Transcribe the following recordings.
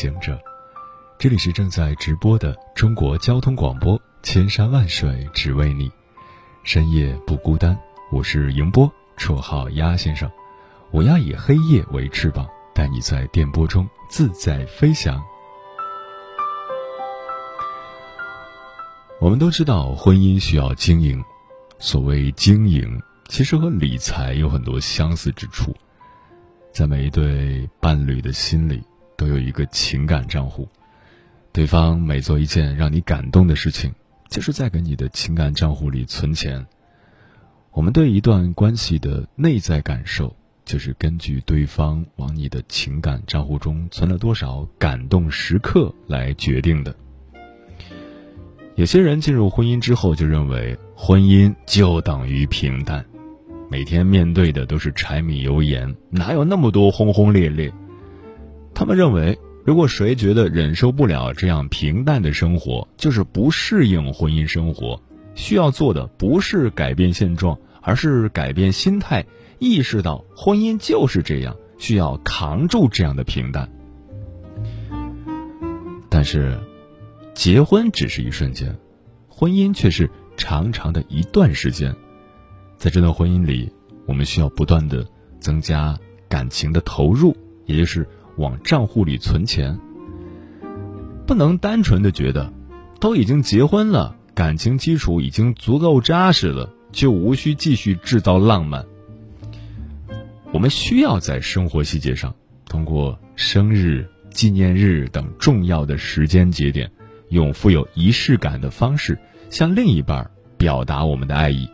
行者，这里是正在直播的中国交通广播，千山万水只为你，深夜不孤单。我是迎波，绰号鸭先生。我要以黑夜为翅膀，带你在电波中自在飞翔。我们都知道，婚姻需要经营。所谓经营，其实和理财有很多相似之处。在每一对伴侣的心里，都有一个情感账户。对方每做一件让你感动的事情，就是在给你的情感账户里存钱。我们对一段关系的内在感受，就是根据对方往你的情感账户中存了多少感动时刻来决定的。有些人进入婚姻之后，就认为婚姻就等于平淡。每天面对的都是柴米油盐，哪有那么多轰轰烈烈？他们认为，如果谁觉得忍受不了这样平淡的生活，就是不适应婚姻生活。需要做的不是改变现状，而是改变心态，意识到婚姻就是这样，需要扛住这样的平淡。但是，结婚只是一瞬间，婚姻却是长长的一段时间。在这段婚姻里，我们需要不断的增加感情的投入，也就是往账户里存钱。不能单纯的觉得，都已经结婚了，感情基础已经足够扎实了，就无需继续制造浪漫。我们需要在生活细节上，通过生日、纪念日等重要的时间节点，用富有仪式感的方式，向另一半表达我们的爱意。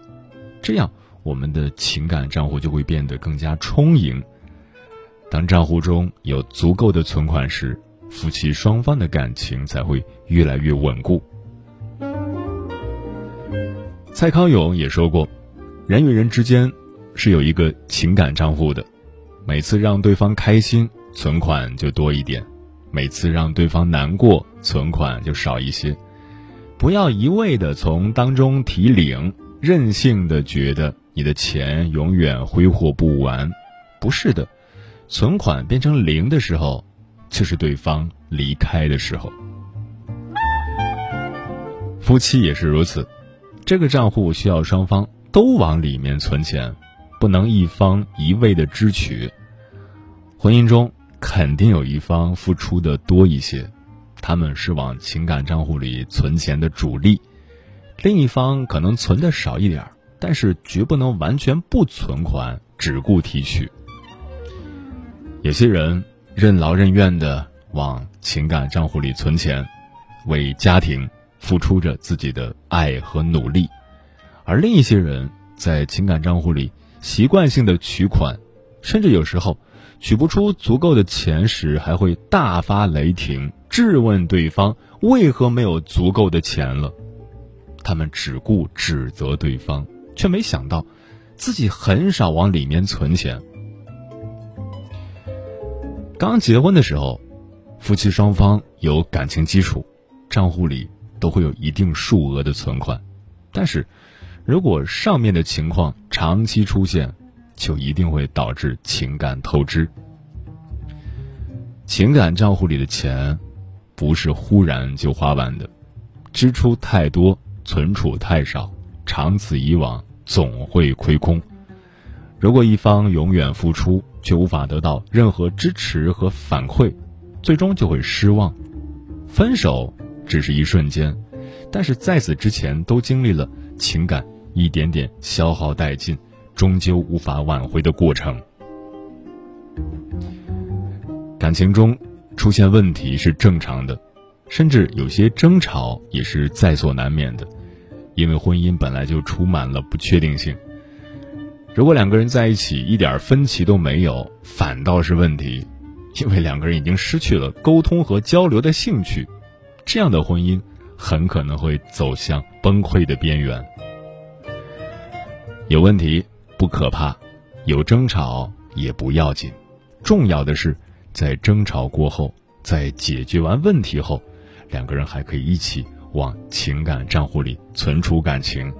这样，我们的情感账户就会变得更加充盈。当账户中有足够的存款时，夫妻双方的感情才会越来越稳固。蔡康永也说过，人与人之间是有一个情感账户的，每次让对方开心，存款就多一点；每次让对方难过，存款就少一些。不要一味的从当中提领。任性的觉得你的钱永远挥霍不完，不是的，存款变成零的时候，就是对方离开的时候。夫妻也是如此，这个账户需要双方都往里面存钱，不能一方一味的支取。婚姻中肯定有一方付出的多一些，他们是往情感账户里存钱的主力。另一方可能存的少一点但是绝不能完全不存款，只顾提取。有些人任劳任怨的往情感账户里存钱，为家庭付出着自己的爱和努力，而另一些人在情感账户里习惯性的取款，甚至有时候取不出足够的钱时，还会大发雷霆，质问对方为何没有足够的钱了。他们只顾指责对方，却没想到自己很少往里面存钱。刚结婚的时候，夫妻双方有感情基础，账户里都会有一定数额的存款。但是，如果上面的情况长期出现，就一定会导致情感透支。情感账户里的钱，不是忽然就花完的，支出太多。存储太少，长此以往总会亏空。如果一方永远付出却无法得到任何支持和反馈，最终就会失望。分手只是一瞬间，但是在此之前都经历了情感一点点消耗殆尽，终究无法挽回的过程。感情中出现问题是正常的。甚至有些争吵也是在所难免的，因为婚姻本来就充满了不确定性。如果两个人在一起一点分歧都没有，反倒是问题，因为两个人已经失去了沟通和交流的兴趣，这样的婚姻很可能会走向崩溃的边缘。有问题不可怕，有争吵也不要紧，重要的是在争吵过后，在解决完问题后，两个人还可以一起往情感账户里存储感情。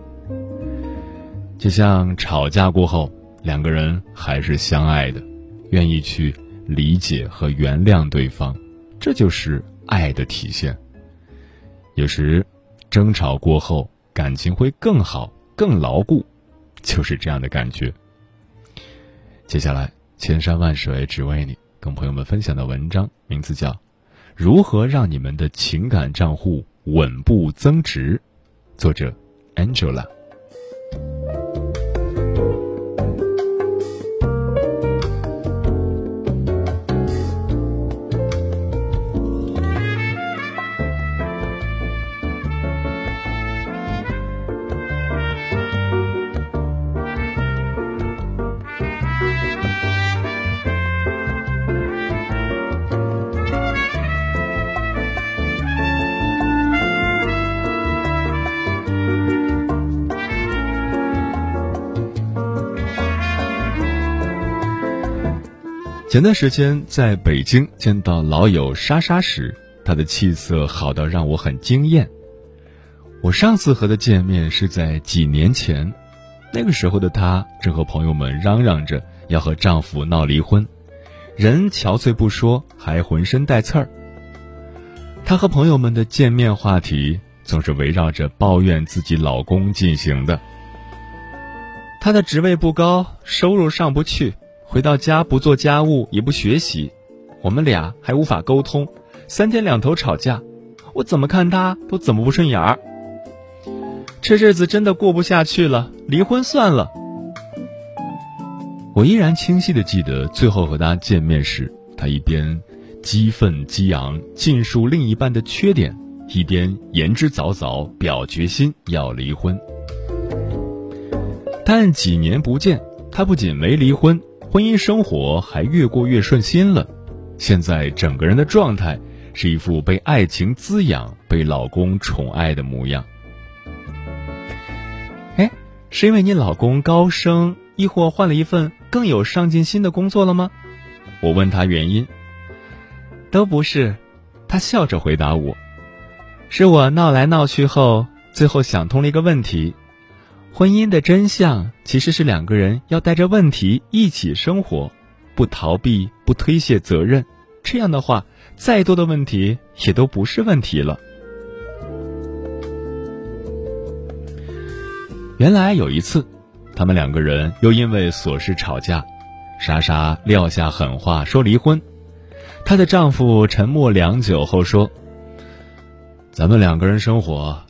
就像吵架过后，两个人还是相爱的，愿意去理解和原谅对方，这就是爱的体现。有时，争吵过后，感情会更好、更牢固，就是这样的感觉。接下来，千山万水只为你，跟朋友们分享的文章名字叫《如何让你们的情感账户稳步增值》，作者 Angela。前段时间在北京见到老友莎莎时，她的气色好到让我很惊艳。我上次和她见面是在几年前，那个时候的她正和朋友们嚷嚷着要和丈夫闹离婚，人憔悴不说，还浑身带刺儿。她和朋友们的见面话题总是围绕着抱怨自己老公进行的。她的职位不高，收入上不去。回到家不做家务也不学习，我们俩还无法沟通，三天两头吵架，我怎么看他都怎么不顺眼儿。这日子真的过不下去了，离婚算了。我依然清晰的记得最后和他见面时，他一边激愤激昂尽述另一半的缺点，一边言之凿凿表决心要离婚。但几年不见，他不仅没离婚。婚姻生活还越过越顺心了，现在整个人的状态是一副被爱情滋养、被老公宠爱的模样。哎，是因为你老公高升，亦或换了一份更有上进心的工作了吗？我问他原因，都不是，他笑着回答我：“是我闹来闹去后，最后想通了一个问题。”婚姻的真相其实是两个人要带着问题一起生活，不逃避，不推卸责任。这样的话，再多的问题也都不是问题了。原来有一次，他们两个人又因为琐事吵架，莎莎撂下狠话说离婚。她的丈夫沉默良久后说：“咱们两个人生活。”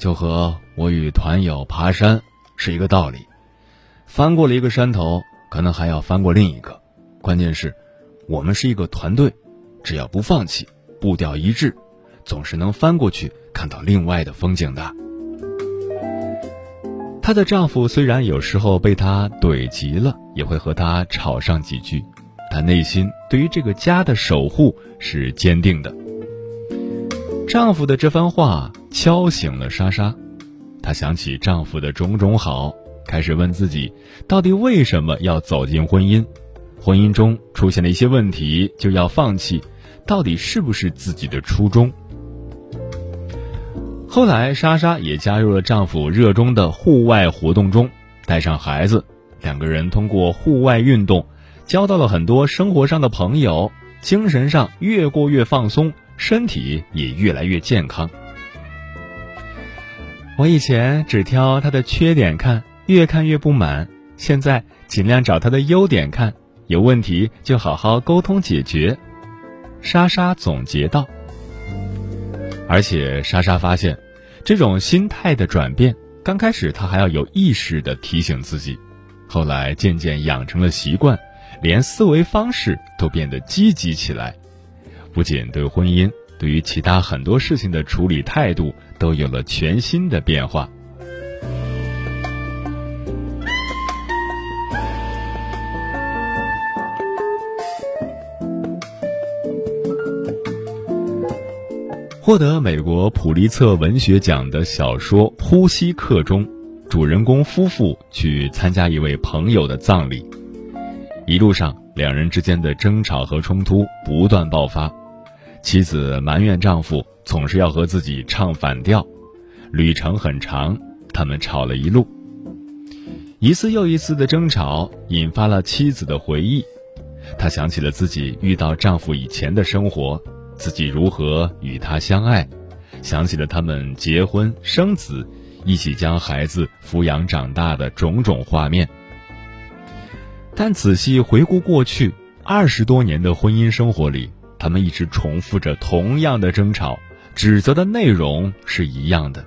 就和我与团友爬山是一个道理，翻过了一个山头，可能还要翻过另一个。关键是，我们是一个团队，只要不放弃，步调一致，总是能翻过去看到另外的风景的。她的丈夫虽然有时候被她怼急了，也会和她吵上几句，但内心对于这个家的守护是坚定的。丈夫的这番话敲醒了莎莎，她想起丈夫的种种好，开始问自己，到底为什么要走进婚姻？婚姻中出现了一些问题就要放弃，到底是不是自己的初衷？后来，莎莎也加入了丈夫热衷的户外活动中，带上孩子，两个人通过户外运动，交到了很多生活上的朋友，精神上越过越放松。身体也越来越健康。我以前只挑他的缺点看，越看越不满。现在尽量找他的优点看，有问题就好好沟通解决。莎莎总结道。而且莎莎发现，这种心态的转变，刚开始她还要有意识的提醒自己，后来渐渐养成了习惯，连思维方式都变得积极起来。不仅对婚姻，对于其他很多事情的处理态度都有了全新的变化。获得美国普利策文学奖的小说呼吸课中，主人公夫妇去参加一位朋友的葬礼，一路上两人之间的争吵和冲突不断爆发，妻子埋怨丈夫。总是要和自己唱反调，旅程很长，他们吵了一路。一次又一次的争吵引发了妻子的回忆，她想起了自己遇到丈夫以前的生活。自己如何与他相爱，想起了他们结婚生子，一起将孩子抚养长大的种种画面。但仔细回顾过去二十多年的婚姻生活里，他们一直重复着同样的争吵，指责的内容是一样的，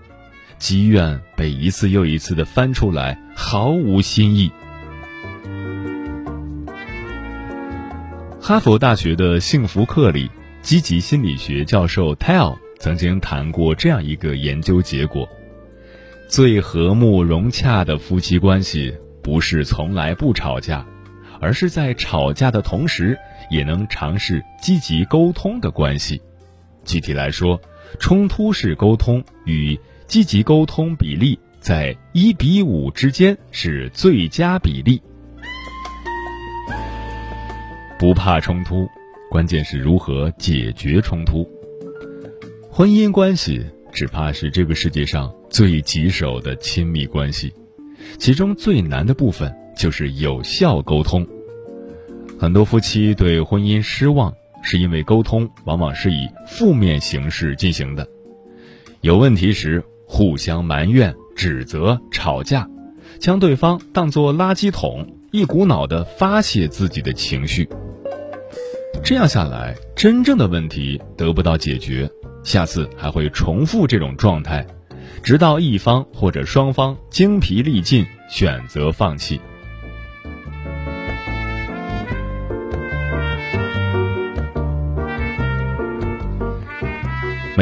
积怨被一次又一次的翻出来，毫无新意。哈佛大学的幸福课里。积极心理学教授 Tell 曾经谈过这样一个研究结果：最和睦融洽的夫妻关系，不是从来不吵架，而是在吵架的同时，也能尝试积极沟通的关系。具体来说，冲突式沟通与积极沟通比例在一比五之间是最佳比例。不怕冲突。关键是如何解决冲突。婚姻关系只怕是这个世界上最棘手的亲密关系，其中最难的部分就是有效沟通。很多夫妻对婚姻失望，是因为沟通往往是以负面形式进行的。有问题时，互相埋怨、指责、吵架，将对方当作垃圾桶，一股脑的发泄自己的情绪。这样下来，真正的问题得不到解决，下次还会重复这种状态，直到一方或者双方精疲力尽，选择放弃。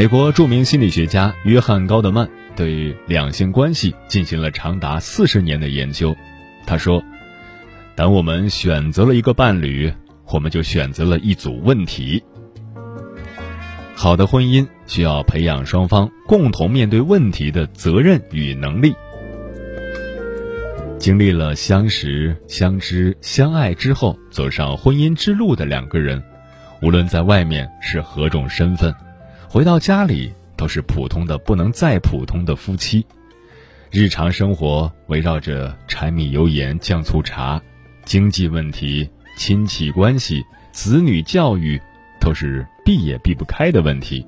美国著名心理学家约翰·高德曼对两性关系进行了长达四十年的研究，他说：“当我们选择了一个伴侣。”我们就选择了一组问题。好的婚姻需要培养双方共同面对问题的责任与能力。经历了相识、相知、相爱之后，走上婚姻之路的两个人，无论在外面是何种身份，回到家里都是普通的不能再普通的夫妻。日常生活围绕着柴米油盐酱醋茶，经济问题。亲戚关系、子女教育，都是避也避不开的问题。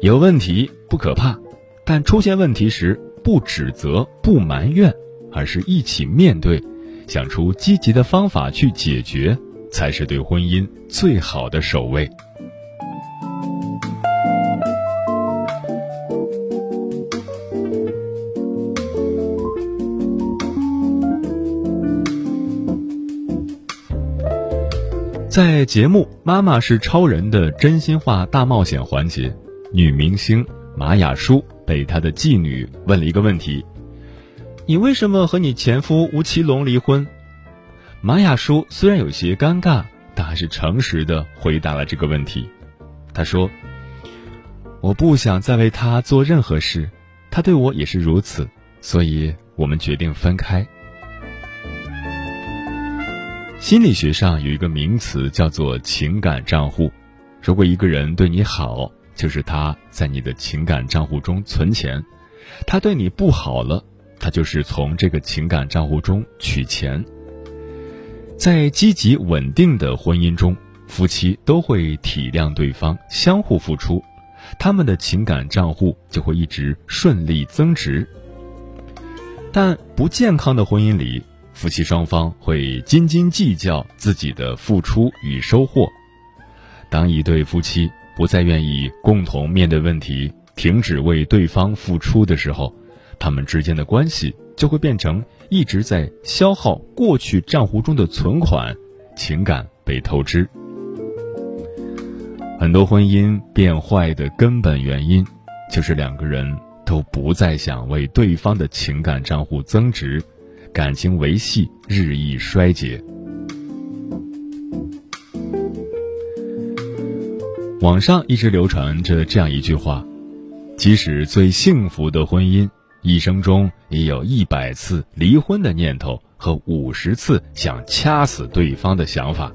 有问题不可怕，但出现问题时不指责、不埋怨，而是一起面对，想出积极的方法去解决，才是对婚姻最好的守卫。在节目《妈妈是超人》的真心话大冒险环节，女明星马雅舒被她的继女问了一个问题：“你为什么和你前夫吴奇隆离婚？”马雅舒虽然有些尴尬，但还是诚实的回答了这个问题。她说：“我不想再为他做任何事，他对我也是如此，所以我们决定分开。”心理学上有一个名词叫做情感账户。如果一个人对你好，就是他在你的情感账户中存钱；他对你不好了，他就是从这个情感账户中取钱。在积极稳定的婚姻中，夫妻都会体谅对方，相互付出，他们的情感账户就会一直顺利增值。但不健康的婚姻里，夫妻双方会斤斤计较自己的付出与收获。当一对夫妻不再愿意共同面对问题，停止为对方付出的时候，他们之间的关系就会变成一直在消耗过去账户中的存款，情感被透支。很多婚姻变坏的根本原因，就是两个人都不再想为对方的情感账户增值。感情维系日益衰竭。网上一直流传着这样一句话：即使最幸福的婚姻，一生中也有一百次离婚的念头和五十次想掐死对方的想法。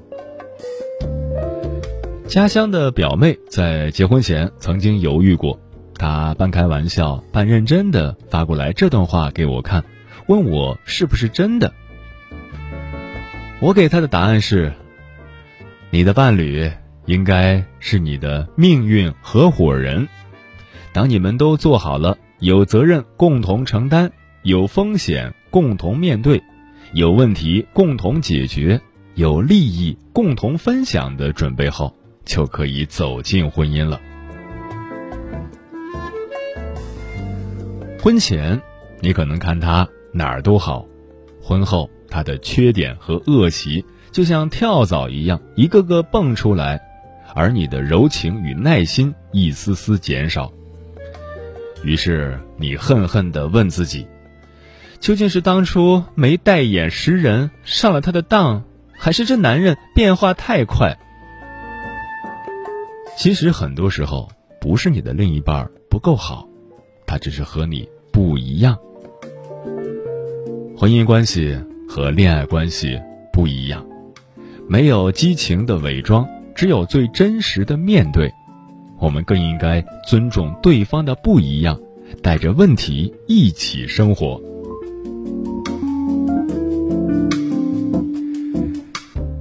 家乡的表妹在结婚前曾经犹豫过，她半开玩笑半认真的发过来这段话给我看，问我是不是真的。我给他的答案是：你的伴侣应该是你的命运合伙人，当你们都做好了有责任共同承担、有风险共同面对、有问题共同解决、有利益共同分享的准备后。就可以走进婚姻了。婚前，你可能看他哪儿都好；婚后，他的缺点和恶习就像跳蚤一样，一个个蹦出来，而你的柔情与耐心一丝丝减少。于是，你恨恨地问自己：究竟是当初没带眼识人上了他的当，还是这男人变化太快？其实很多时候不是你的另一半不够好，他只是和你不一样。婚姻关系和恋爱关系不一样，没有激情的伪装，只有最真实的面对。我们更应该尊重对方的不一样，带着问题一起生活。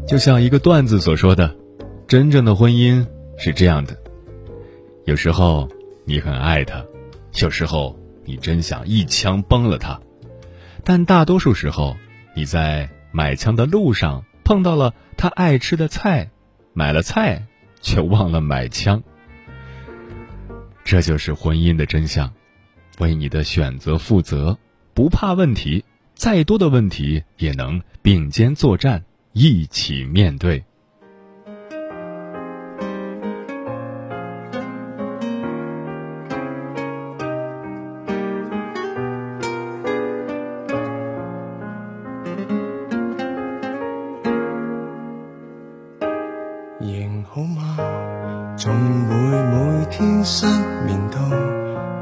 就像一个段子所说的，真正的婚姻。是这样的，有时候你很爱他，有时候你真想一枪崩了他，但大多数时候你在买枪的路上碰到了他爱吃的菜，买了菜却忘了买枪。这就是婚姻的真相，为你的选择负责，不怕问题，再多的问题也能并肩作战，一起面对。仲会每天失眠到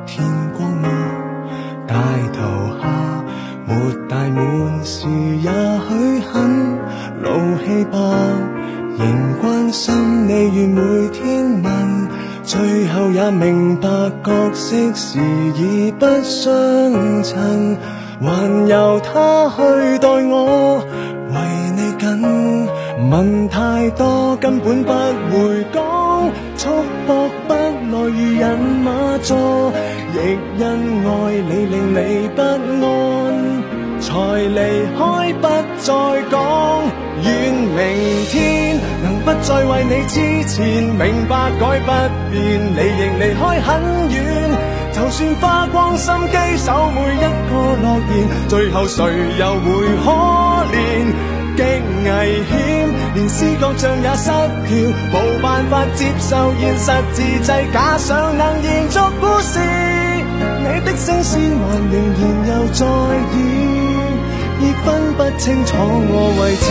天光吗？大头虾没大满时，也许很老气吧。仍关心你，愿每天问，最后也明白角色时已不相衬，还由他去待我，为你紧问太多，根本不会。人马座，亦因爱你令你不安，才离开不再讲。愿明天能不再为你之前明白改不变，你仍离开很远。就算花光心机守每一个诺言，最后谁又会可怜？极危险，连思觉像也失调，无办法接受现实，自制假想能延续故事。你的声线还仍然又在演，亦分不清楚我位置。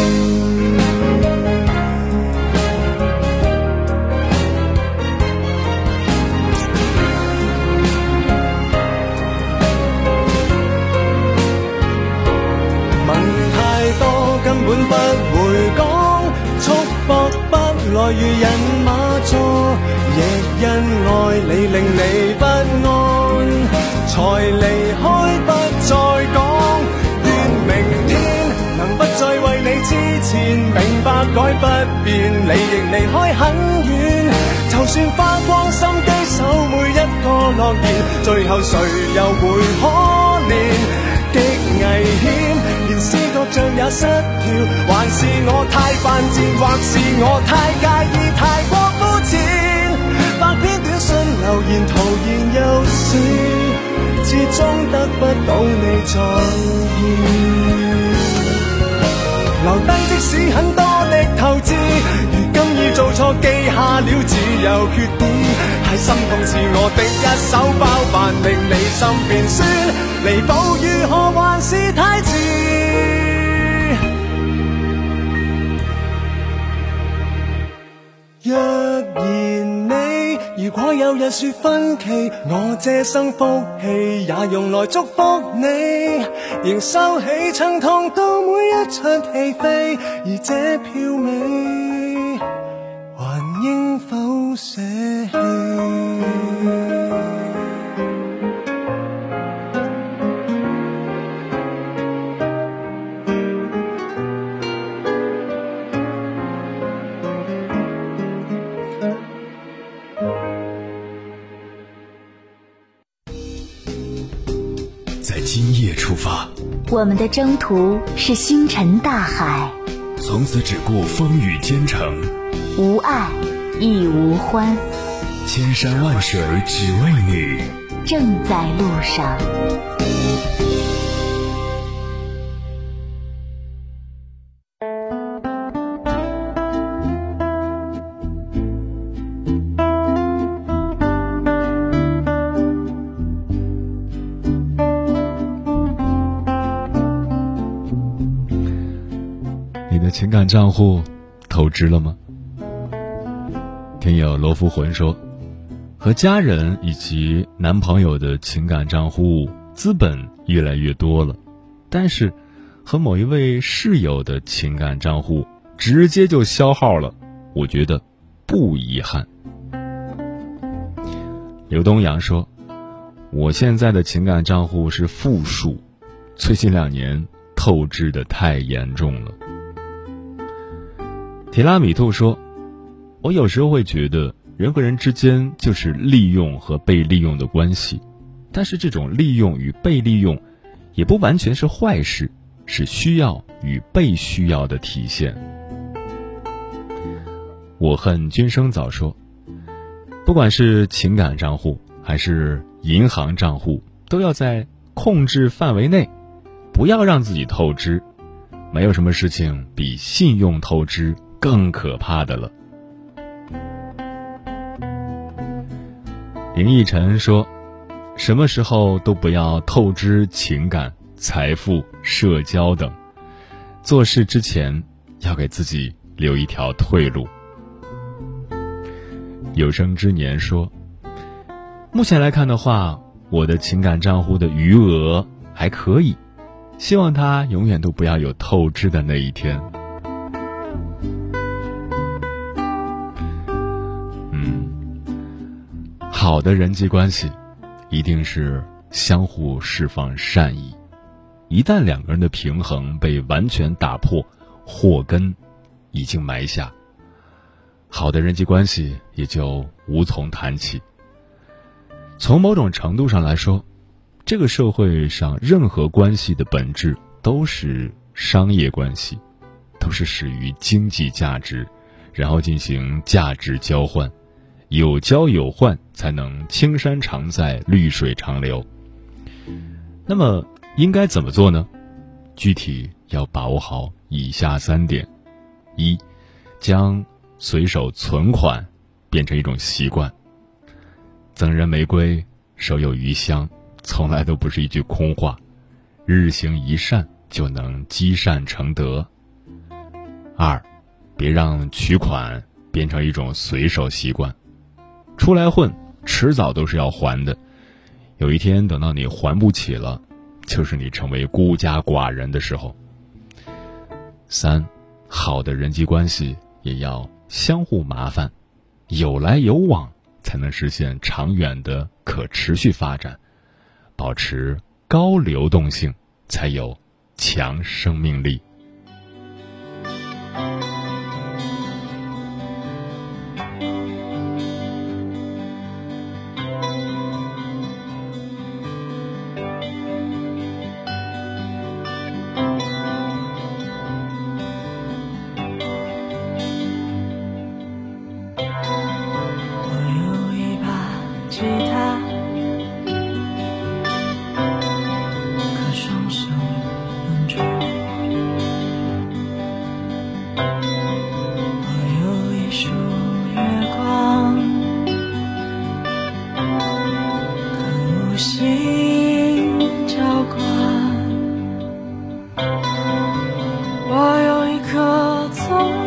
问太多根本不会讲，来如人马座，亦因爱你令你不安，才离开不再讲。愿明天能不再为你之前明白改不变，你亦离开很远。就算花光心机守每一个诺言，最后谁又会可失调，还是我太犯贱，或是我太介意，太过肤浅。百篇短信留言徒然又是，始终得不到你在意。留低即使很多的透支，如今已做错，记下了只有缺点。太心痛是我的一手包办，令你心变酸。弥补如何还是太迟。若然你。如果有日说分歧，我这生福气也用来祝福你，仍收起曾痛到每一场戏飞，而这票尾还应否舍弃？我们的征途是星辰大海，从此只顾风雨兼程，无爱亦无欢，千山万水只为你，正在路上。感账户透支了吗？听友罗福魂说，和家人以及男朋友的情感账户资本越来越多了，但是和某一位室友的情感账户直接就消耗了。我觉得不遗憾。刘东阳说，我现在的情感账户是负数，最近两年透支的太严重了。提拉米兔说：“我有时候会觉得，人和人之间就是利用和被利用的关系，但是这种利用与被利用，也不完全是坏事，是需要与被需要的体现。”我恨君生早说：“不管是情感账户还是银行账户，都要在控制范围内，不要让自己透支。没有什么事情比信用透支。”更可怕的了。林奕晨说：“什么时候都不要透支情感、财富、社交等，做事之前要给自己留一条退路。”有生之年说：“目前来看的话，我的情感账户的余额还可以，希望他永远都不要有透支的那一天。”好的人际关系，一定是相互释放善意。一旦两个人的平衡被完全打破，祸根已经埋下，好的人际关系也就无从谈起。从某种程度上来说，这个社会上任何关系的本质都是商业关系，都是始于经济价值，然后进行价值交换。有交有换，才能青山常在，绿水长流。那么应该怎么做呢？具体要把握好以下三点：一，将随手存款变成一种习惯。赠人玫瑰，手有余香，从来都不是一句空话。日行一善，就能积善成德。二，别让取款变成一种随手习惯。出来混，迟早都是要还的。有一天，等到你还不起了，就是你成为孤家寡人的时候。三，好的人际关系也要相互麻烦，有来有往，才能实现长远的可持续发展。保持高流动性，才有强生命力。そ。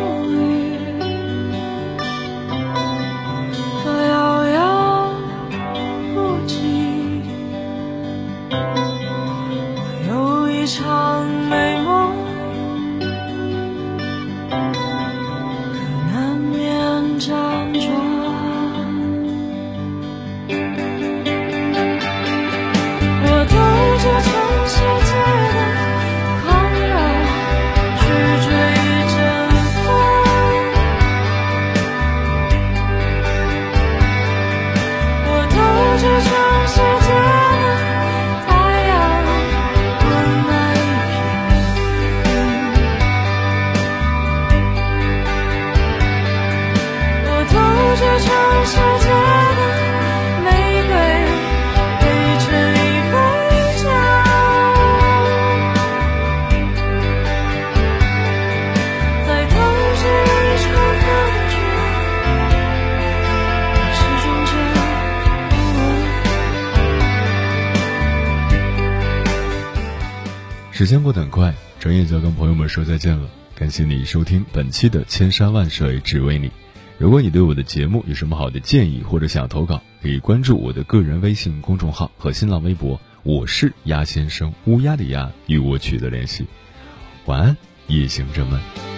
时间过得很快，转眼就要跟朋友们说再见了。感谢你收听本期的《千山万水只为你》。如果你对我的节目有什么好的建议或者想投稿，可以关注我的个人微信公众号和新浪微博，我是鸭先生，乌鸦的鸭，与我取得联系。晚安，夜行者们。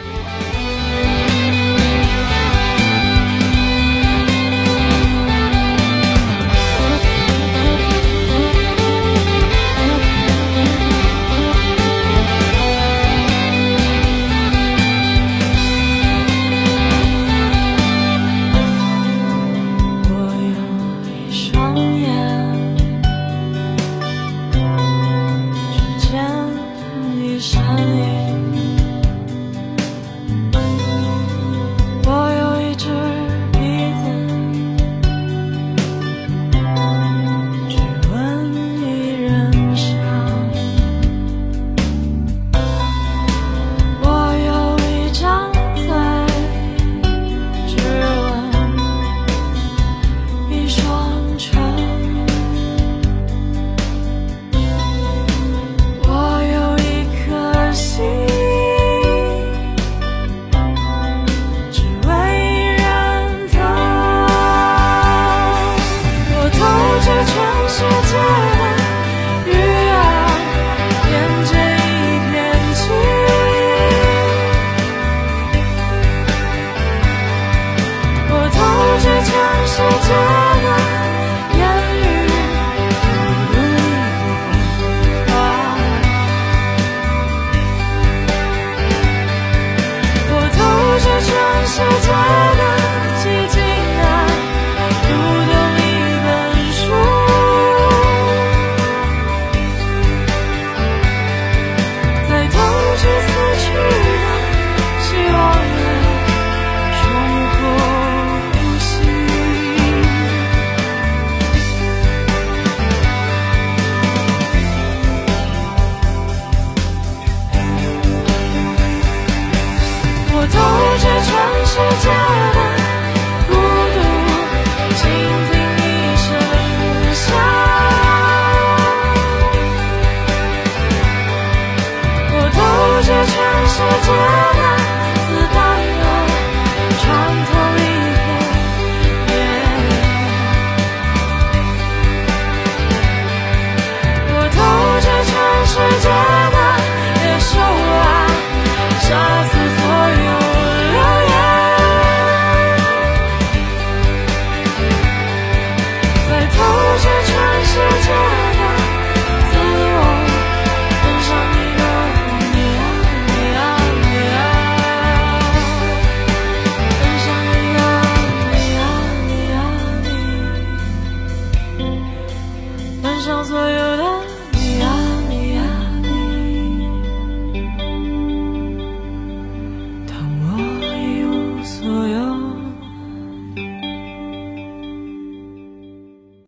世界。treasure